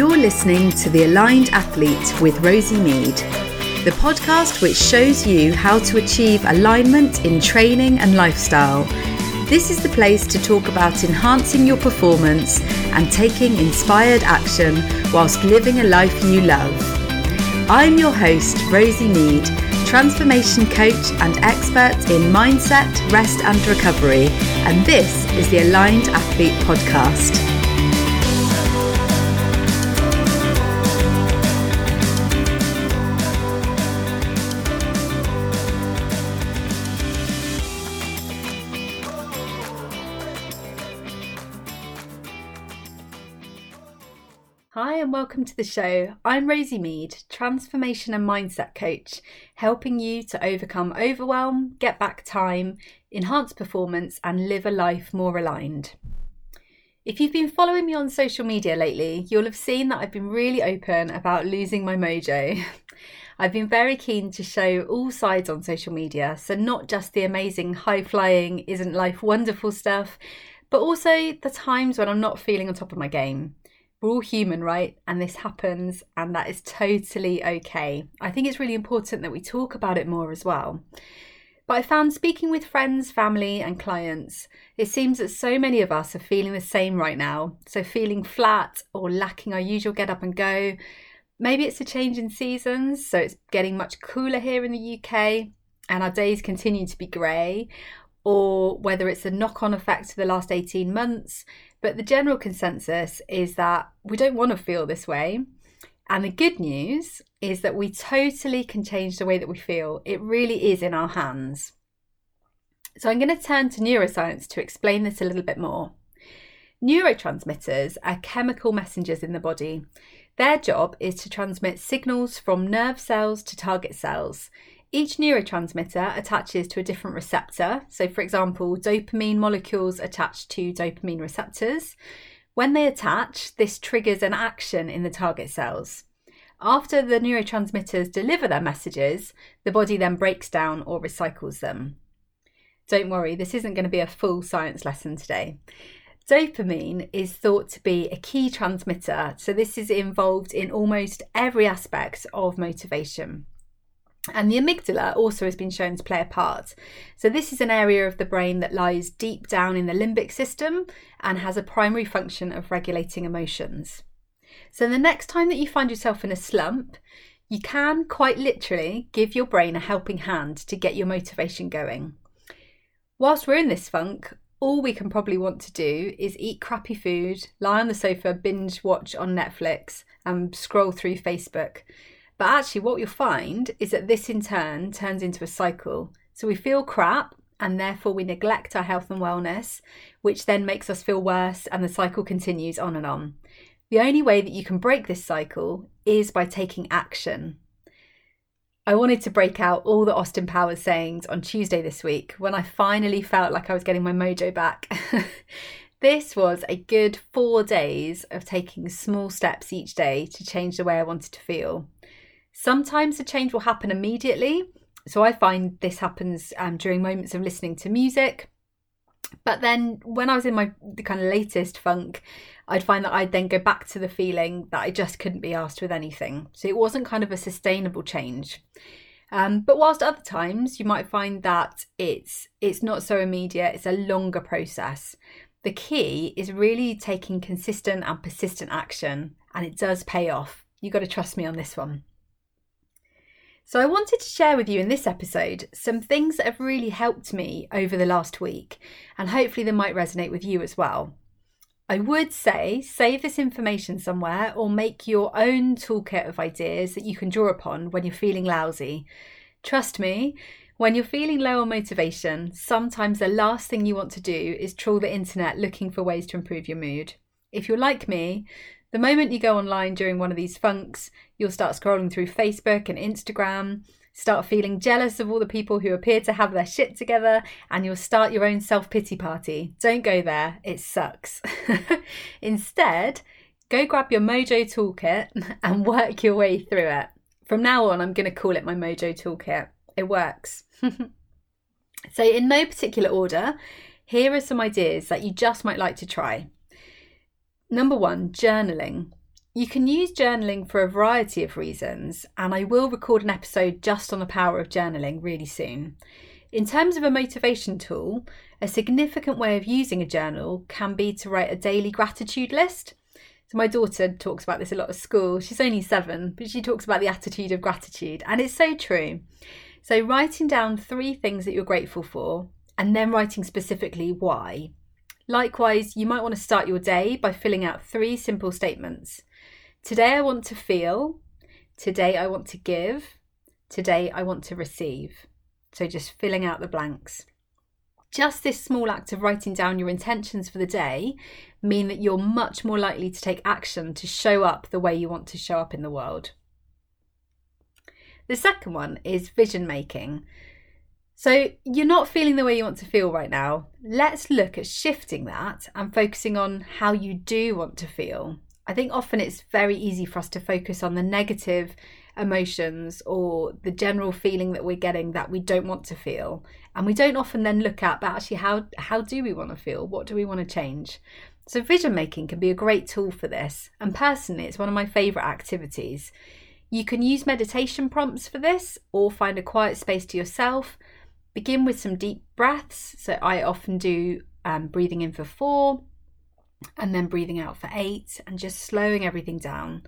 You're listening to The Aligned Athlete with Rosie Mead, the podcast which shows you how to achieve alignment in training and lifestyle. This is the place to talk about enhancing your performance and taking inspired action whilst living a life you love. I'm your host, Rosie Mead, transformation coach and expert in mindset, rest, and recovery, and this is the Aligned Athlete Podcast. And welcome to the show. I'm Rosie Mead, transformation and mindset coach, helping you to overcome overwhelm, get back time, enhance performance, and live a life more aligned. If you've been following me on social media lately, you'll have seen that I've been really open about losing my mojo. I've been very keen to show all sides on social media, so not just the amazing high flying, isn't life wonderful stuff, but also the times when I'm not feeling on top of my game we're all human, right? And this happens, and that is totally okay. I think it's really important that we talk about it more as well. But I found speaking with friends, family, and clients, it seems that so many of us are feeling the same right now. So, feeling flat or lacking our usual get up and go. Maybe it's a change in seasons, so it's getting much cooler here in the UK, and our days continue to be grey, or whether it's a knock on effect to the last 18 months but the general consensus is that we don't want to feel this way. And the good news is that we totally can change the way that we feel. It really is in our hands. So I'm going to turn to neuroscience to explain this a little bit more. Neurotransmitters are chemical messengers in the body. Their job is to transmit signals from nerve cells to target cells each neurotransmitter attaches to a different receptor. So, for example, dopamine molecules attach to dopamine receptors. When they attach, this triggers an action in the target cells. After the neurotransmitters deliver their messages, the body then breaks down or recycles them. Don't worry, this isn't going to be a full science lesson today. Dopamine is thought to be a key transmitter, so this is involved in almost every aspect of motivation. And the amygdala also has been shown to play a part. So, this is an area of the brain that lies deep down in the limbic system and has a primary function of regulating emotions. So, the next time that you find yourself in a slump, you can quite literally give your brain a helping hand to get your motivation going. Whilst we're in this funk, all we can probably want to do is eat crappy food, lie on the sofa, binge watch on Netflix, and scroll through Facebook. But actually, what you'll find is that this in turn turns into a cycle. So we feel crap and therefore we neglect our health and wellness, which then makes us feel worse, and the cycle continues on and on. The only way that you can break this cycle is by taking action. I wanted to break out all the Austin Powers sayings on Tuesday this week when I finally felt like I was getting my mojo back. this was a good four days of taking small steps each day to change the way I wanted to feel. Sometimes the change will happen immediately. So I find this happens um, during moments of listening to music. But then when I was in my the kind of latest funk, I'd find that I'd then go back to the feeling that I just couldn't be asked with anything. So it wasn't kind of a sustainable change. Um, but whilst other times you might find that it's it's not so immediate, it's a longer process. The key is really taking consistent and persistent action, and it does pay off. You've got to trust me on this one. So, I wanted to share with you in this episode some things that have really helped me over the last week, and hopefully they might resonate with you as well. I would say save this information somewhere or make your own toolkit of ideas that you can draw upon when you're feeling lousy. Trust me, when you're feeling low on motivation, sometimes the last thing you want to do is trawl the internet looking for ways to improve your mood. If you're like me, the moment you go online during one of these funks, you'll start scrolling through Facebook and Instagram, start feeling jealous of all the people who appear to have their shit together, and you'll start your own self pity party. Don't go there, it sucks. Instead, go grab your Mojo toolkit and work your way through it. From now on, I'm going to call it my Mojo toolkit. It works. so, in no particular order, here are some ideas that you just might like to try. Number one, journaling. You can use journaling for a variety of reasons, and I will record an episode just on the power of journaling really soon. In terms of a motivation tool, a significant way of using a journal can be to write a daily gratitude list. So, my daughter talks about this a lot at school. She's only seven, but she talks about the attitude of gratitude, and it's so true. So, writing down three things that you're grateful for, and then writing specifically why. Likewise, you might want to start your day by filling out three simple statements. Today I want to feel. Today I want to give. Today I want to receive. So just filling out the blanks. Just this small act of writing down your intentions for the day mean that you're much more likely to take action to show up the way you want to show up in the world. The second one is vision making. So you're not feeling the way you want to feel right now. Let's look at shifting that and focusing on how you do want to feel. I think often it's very easy for us to focus on the negative emotions or the general feeling that we're getting that we don't want to feel. And we don't often then look at, but actually, how, how do we want to feel? What do we want to change? So, vision making can be a great tool for this. And personally, it's one of my favourite activities. You can use meditation prompts for this or find a quiet space to yourself. Begin with some deep breaths. So, I often do um, breathing in for four and then breathing out for eight and just slowing everything down.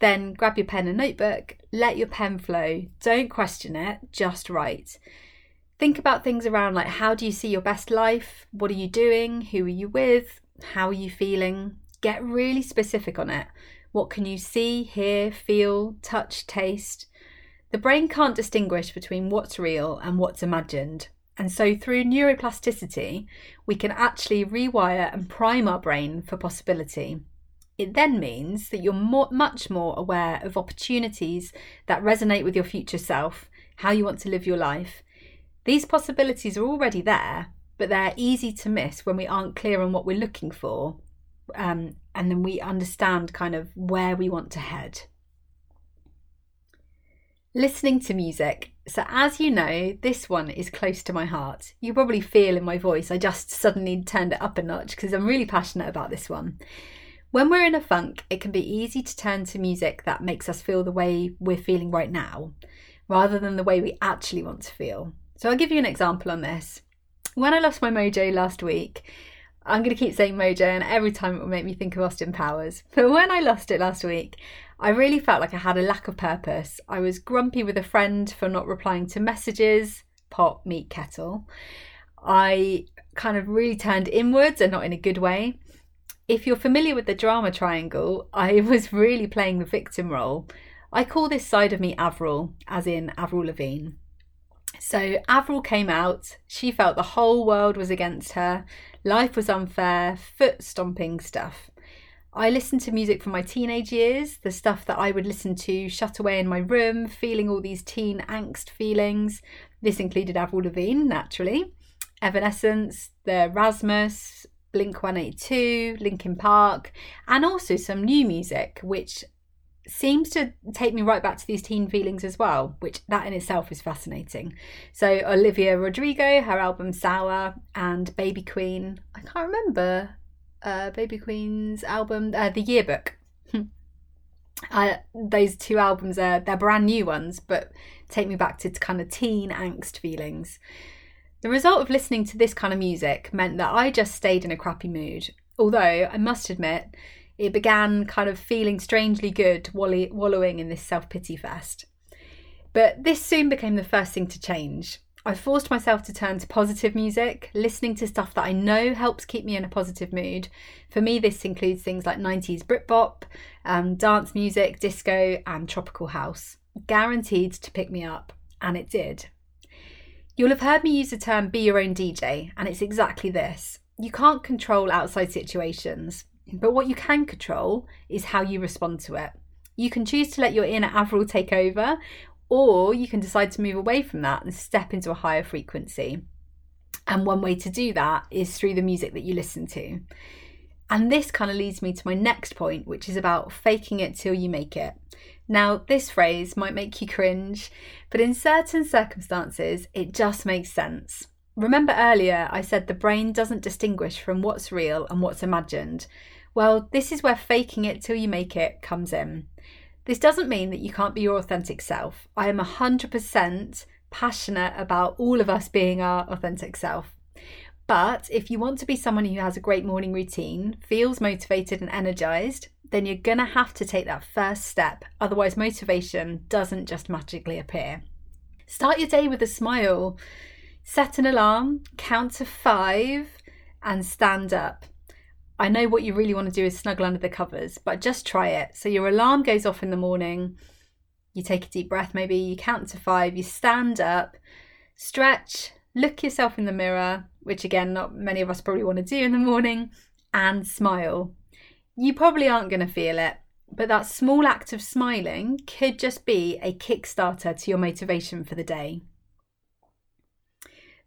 Then grab your pen and notebook, let your pen flow, don't question it, just write. Think about things around like how do you see your best life? What are you doing? Who are you with? How are you feeling? Get really specific on it. What can you see, hear, feel, touch, taste? The brain can't distinguish between what's real and what's imagined. And so, through neuroplasticity, we can actually rewire and prime our brain for possibility. It then means that you're more, much more aware of opportunities that resonate with your future self, how you want to live your life. These possibilities are already there, but they're easy to miss when we aren't clear on what we're looking for, um, and then we understand kind of where we want to head. Listening to music. So, as you know, this one is close to my heart. You probably feel in my voice, I just suddenly turned it up a notch because I'm really passionate about this one. When we're in a funk, it can be easy to turn to music that makes us feel the way we're feeling right now, rather than the way we actually want to feel. So, I'll give you an example on this. When I lost my mojo last week, I'm going to keep saying mojo, and every time it will make me think of Austin Powers. But when I lost it last week, I really felt like I had a lack of purpose. I was grumpy with a friend for not replying to messages, pot, meet, kettle. I kind of really turned inwards and not in a good way. If you're familiar with the drama triangle, I was really playing the victim role. I call this side of me Avril, as in Avril Lavigne. So Avril came out, she felt the whole world was against her, life was unfair, foot stomping stuff. I listened to music from my teenage years, the stuff that I would listen to shut away in my room, feeling all these teen angst feelings. This included Avril Lavigne, naturally, Evanescence, the Rasmus, Blink 182, Linkin Park, and also some new music, which seems to take me right back to these teen feelings as well, which that in itself is fascinating. So Olivia Rodrigo, her album Sour, and Baby Queen. I can't remember uh, Baby Queen's album, uh, The Yearbook. those two albums are they're brand new ones, but take me back to kind of teen angst feelings. The result of listening to this kind of music meant that I just stayed in a crappy mood. Although I must admit, it began kind of feeling strangely good, wallowing in this self pity fest. But this soon became the first thing to change. I forced myself to turn to positive music, listening to stuff that I know helps keep me in a positive mood. For me, this includes things like 90s Britpop, um, dance music, disco, and tropical house. Guaranteed to pick me up, and it did. You'll have heard me use the term be your own DJ, and it's exactly this. You can't control outside situations, but what you can control is how you respond to it. You can choose to let your inner Avril take over, or you can decide to move away from that and step into a higher frequency. And one way to do that is through the music that you listen to. And this kind of leads me to my next point, which is about faking it till you make it. Now, this phrase might make you cringe, but in certain circumstances, it just makes sense. Remember earlier, I said the brain doesn't distinguish from what's real and what's imagined. Well, this is where faking it till you make it comes in. This doesn't mean that you can't be your authentic self. I am 100% passionate about all of us being our authentic self. But if you want to be someone who has a great morning routine, feels motivated and energized, then you're going to have to take that first step. Otherwise, motivation doesn't just magically appear. Start your day with a smile. Set an alarm, count to five, and stand up. I know what you really want to do is snuggle under the covers, but just try it. So your alarm goes off in the morning, you take a deep breath, maybe you count to five, you stand up, stretch, look yourself in the mirror, which again, not many of us probably want to do in the morning, and smile. You probably aren't going to feel it, but that small act of smiling could just be a kickstarter to your motivation for the day.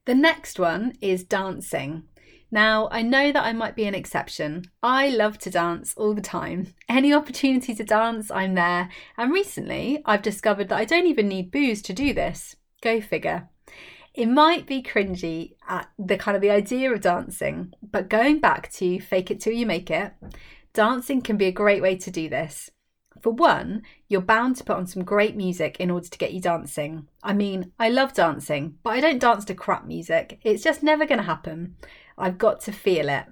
The next one is dancing. Now, I know that I might be an exception. I love to dance all the time. Any opportunity to dance, I'm there. And recently, I've discovered that I don't even need booze to do this. Go figure. It might be cringy at the kind of the idea of dancing, but going back to fake it till you make it, dancing can be a great way to do this. For one, you're bound to put on some great music in order to get you dancing. I mean, I love dancing, but I don't dance to crap music. It's just never going to happen. I've got to feel it.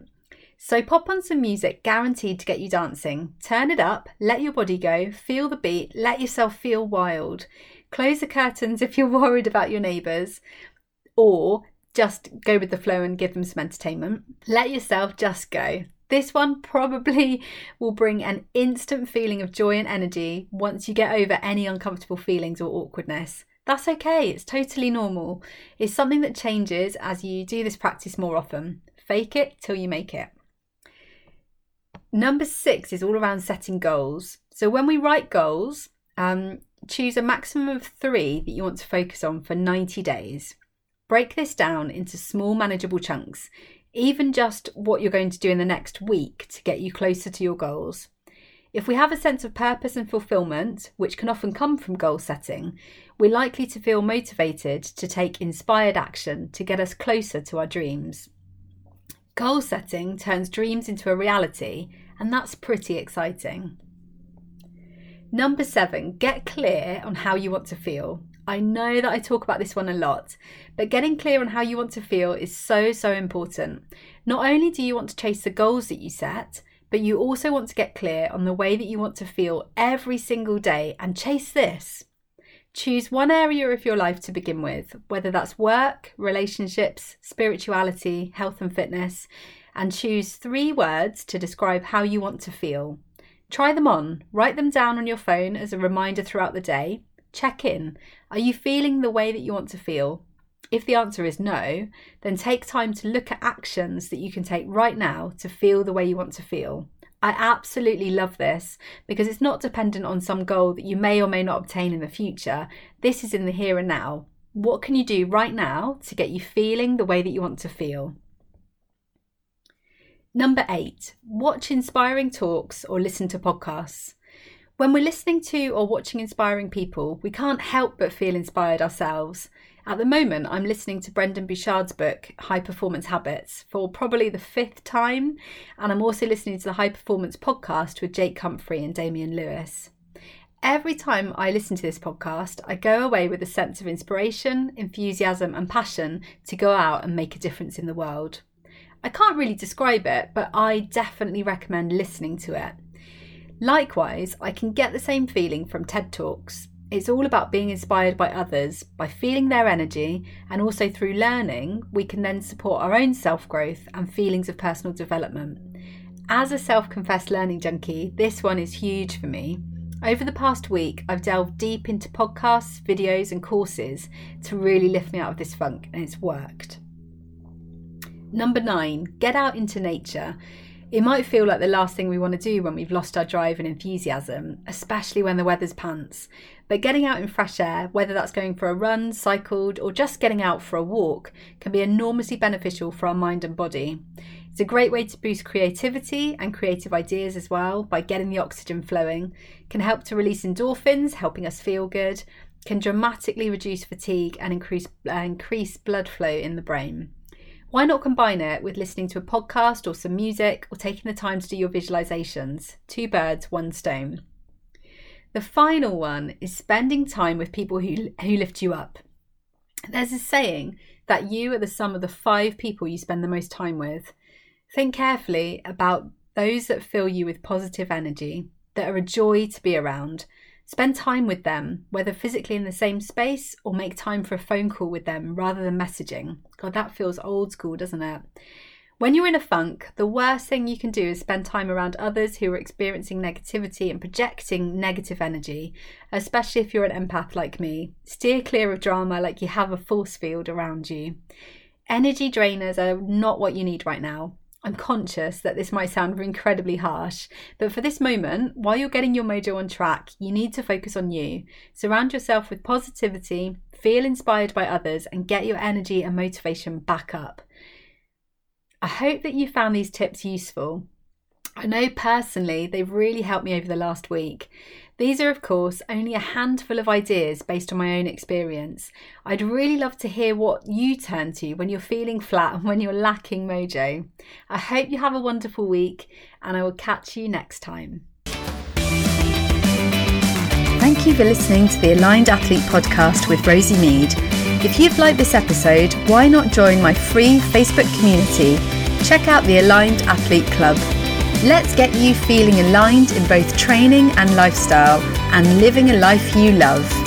So pop on some music guaranteed to get you dancing. Turn it up, let your body go, feel the beat, let yourself feel wild. Close the curtains if you're worried about your neighbours, or just go with the flow and give them some entertainment. Let yourself just go. This one probably will bring an instant feeling of joy and energy once you get over any uncomfortable feelings or awkwardness. That's okay, it's totally normal. It's something that changes as you do this practice more often. Fake it till you make it. Number six is all around setting goals. So when we write goals, um, choose a maximum of three that you want to focus on for 90 days. Break this down into small, manageable chunks, even just what you're going to do in the next week to get you closer to your goals. If we have a sense of purpose and fulfillment, which can often come from goal setting, we're likely to feel motivated to take inspired action to get us closer to our dreams. Goal setting turns dreams into a reality, and that's pretty exciting. Number seven, get clear on how you want to feel. I know that I talk about this one a lot, but getting clear on how you want to feel is so, so important. Not only do you want to chase the goals that you set, but you also want to get clear on the way that you want to feel every single day and chase this. Choose one area of your life to begin with, whether that's work, relationships, spirituality, health and fitness, and choose three words to describe how you want to feel. Try them on, write them down on your phone as a reminder throughout the day. Check in. Are you feeling the way that you want to feel? If the answer is no, then take time to look at actions that you can take right now to feel the way you want to feel. I absolutely love this because it's not dependent on some goal that you may or may not obtain in the future. This is in the here and now. What can you do right now to get you feeling the way that you want to feel? Number eight, watch inspiring talks or listen to podcasts. When we're listening to or watching inspiring people, we can't help but feel inspired ourselves. At the moment, I'm listening to Brendon Burchard's book, High Performance Habits, for probably the fifth time, and I'm also listening to the High Performance podcast with Jake Humphrey and Damian Hughes. Every time I listen to this podcast, I go away with a sense of inspiration, enthusiasm, and passion to go out and make a difference in the world. I can't really describe it, but I definitely recommend listening to it. Likewise, I can get the same feeling from TED Talks. It's all about being inspired by others, by feeling their energy, and also through learning, we can then support our own self growth and feelings of personal development. As a self confessed learning junkie, this one is huge for me. Over the past week, I've delved deep into podcasts, videos, and courses to really lift me out of this funk, and it's worked. Number nine, get out into nature. It might feel like the last thing we want to do when we've lost our drive and enthusiasm, especially when the weather's pants. But getting out in fresh air, whether that's going for a run, cycled, or just getting out for a walk, can be enormously beneficial for our mind and body. It's a great way to boost creativity and creative ideas as well by getting the oxygen flowing, can help to release endorphins, helping us feel good, can dramatically reduce fatigue and increase, uh, increase blood flow in the brain. Why not combine it with listening to a podcast or some music or taking the time to do your visualizations? Two birds, one stone. The final one is spending time with people who, who lift you up. There's a saying that you are the sum of the five people you spend the most time with. Think carefully about those that fill you with positive energy, that are a joy to be around. Spend time with them, whether physically in the same space or make time for a phone call with them rather than messaging. God, that feels old school, doesn't it? When you're in a funk, the worst thing you can do is spend time around others who are experiencing negativity and projecting negative energy, especially if you're an empath like me. Steer clear of drama like you have a force field around you. Energy drainers are not what you need right now. I'm conscious that this might sound incredibly harsh, but for this moment, while you're getting your mojo on track, you need to focus on you. Surround yourself with positivity, feel inspired by others, and get your energy and motivation back up. I hope that you found these tips useful. I know personally they've really helped me over the last week. These are, of course, only a handful of ideas based on my own experience. I'd really love to hear what you turn to when you're feeling flat and when you're lacking mojo. I hope you have a wonderful week, and I will catch you next time. Thank you for listening to the Aligned Athlete podcast with Rosie Mead. If you've liked this episode, why not join my free Facebook community? Check out the Aligned Athlete Club. Let's get you feeling aligned in both training and lifestyle and living a life you love.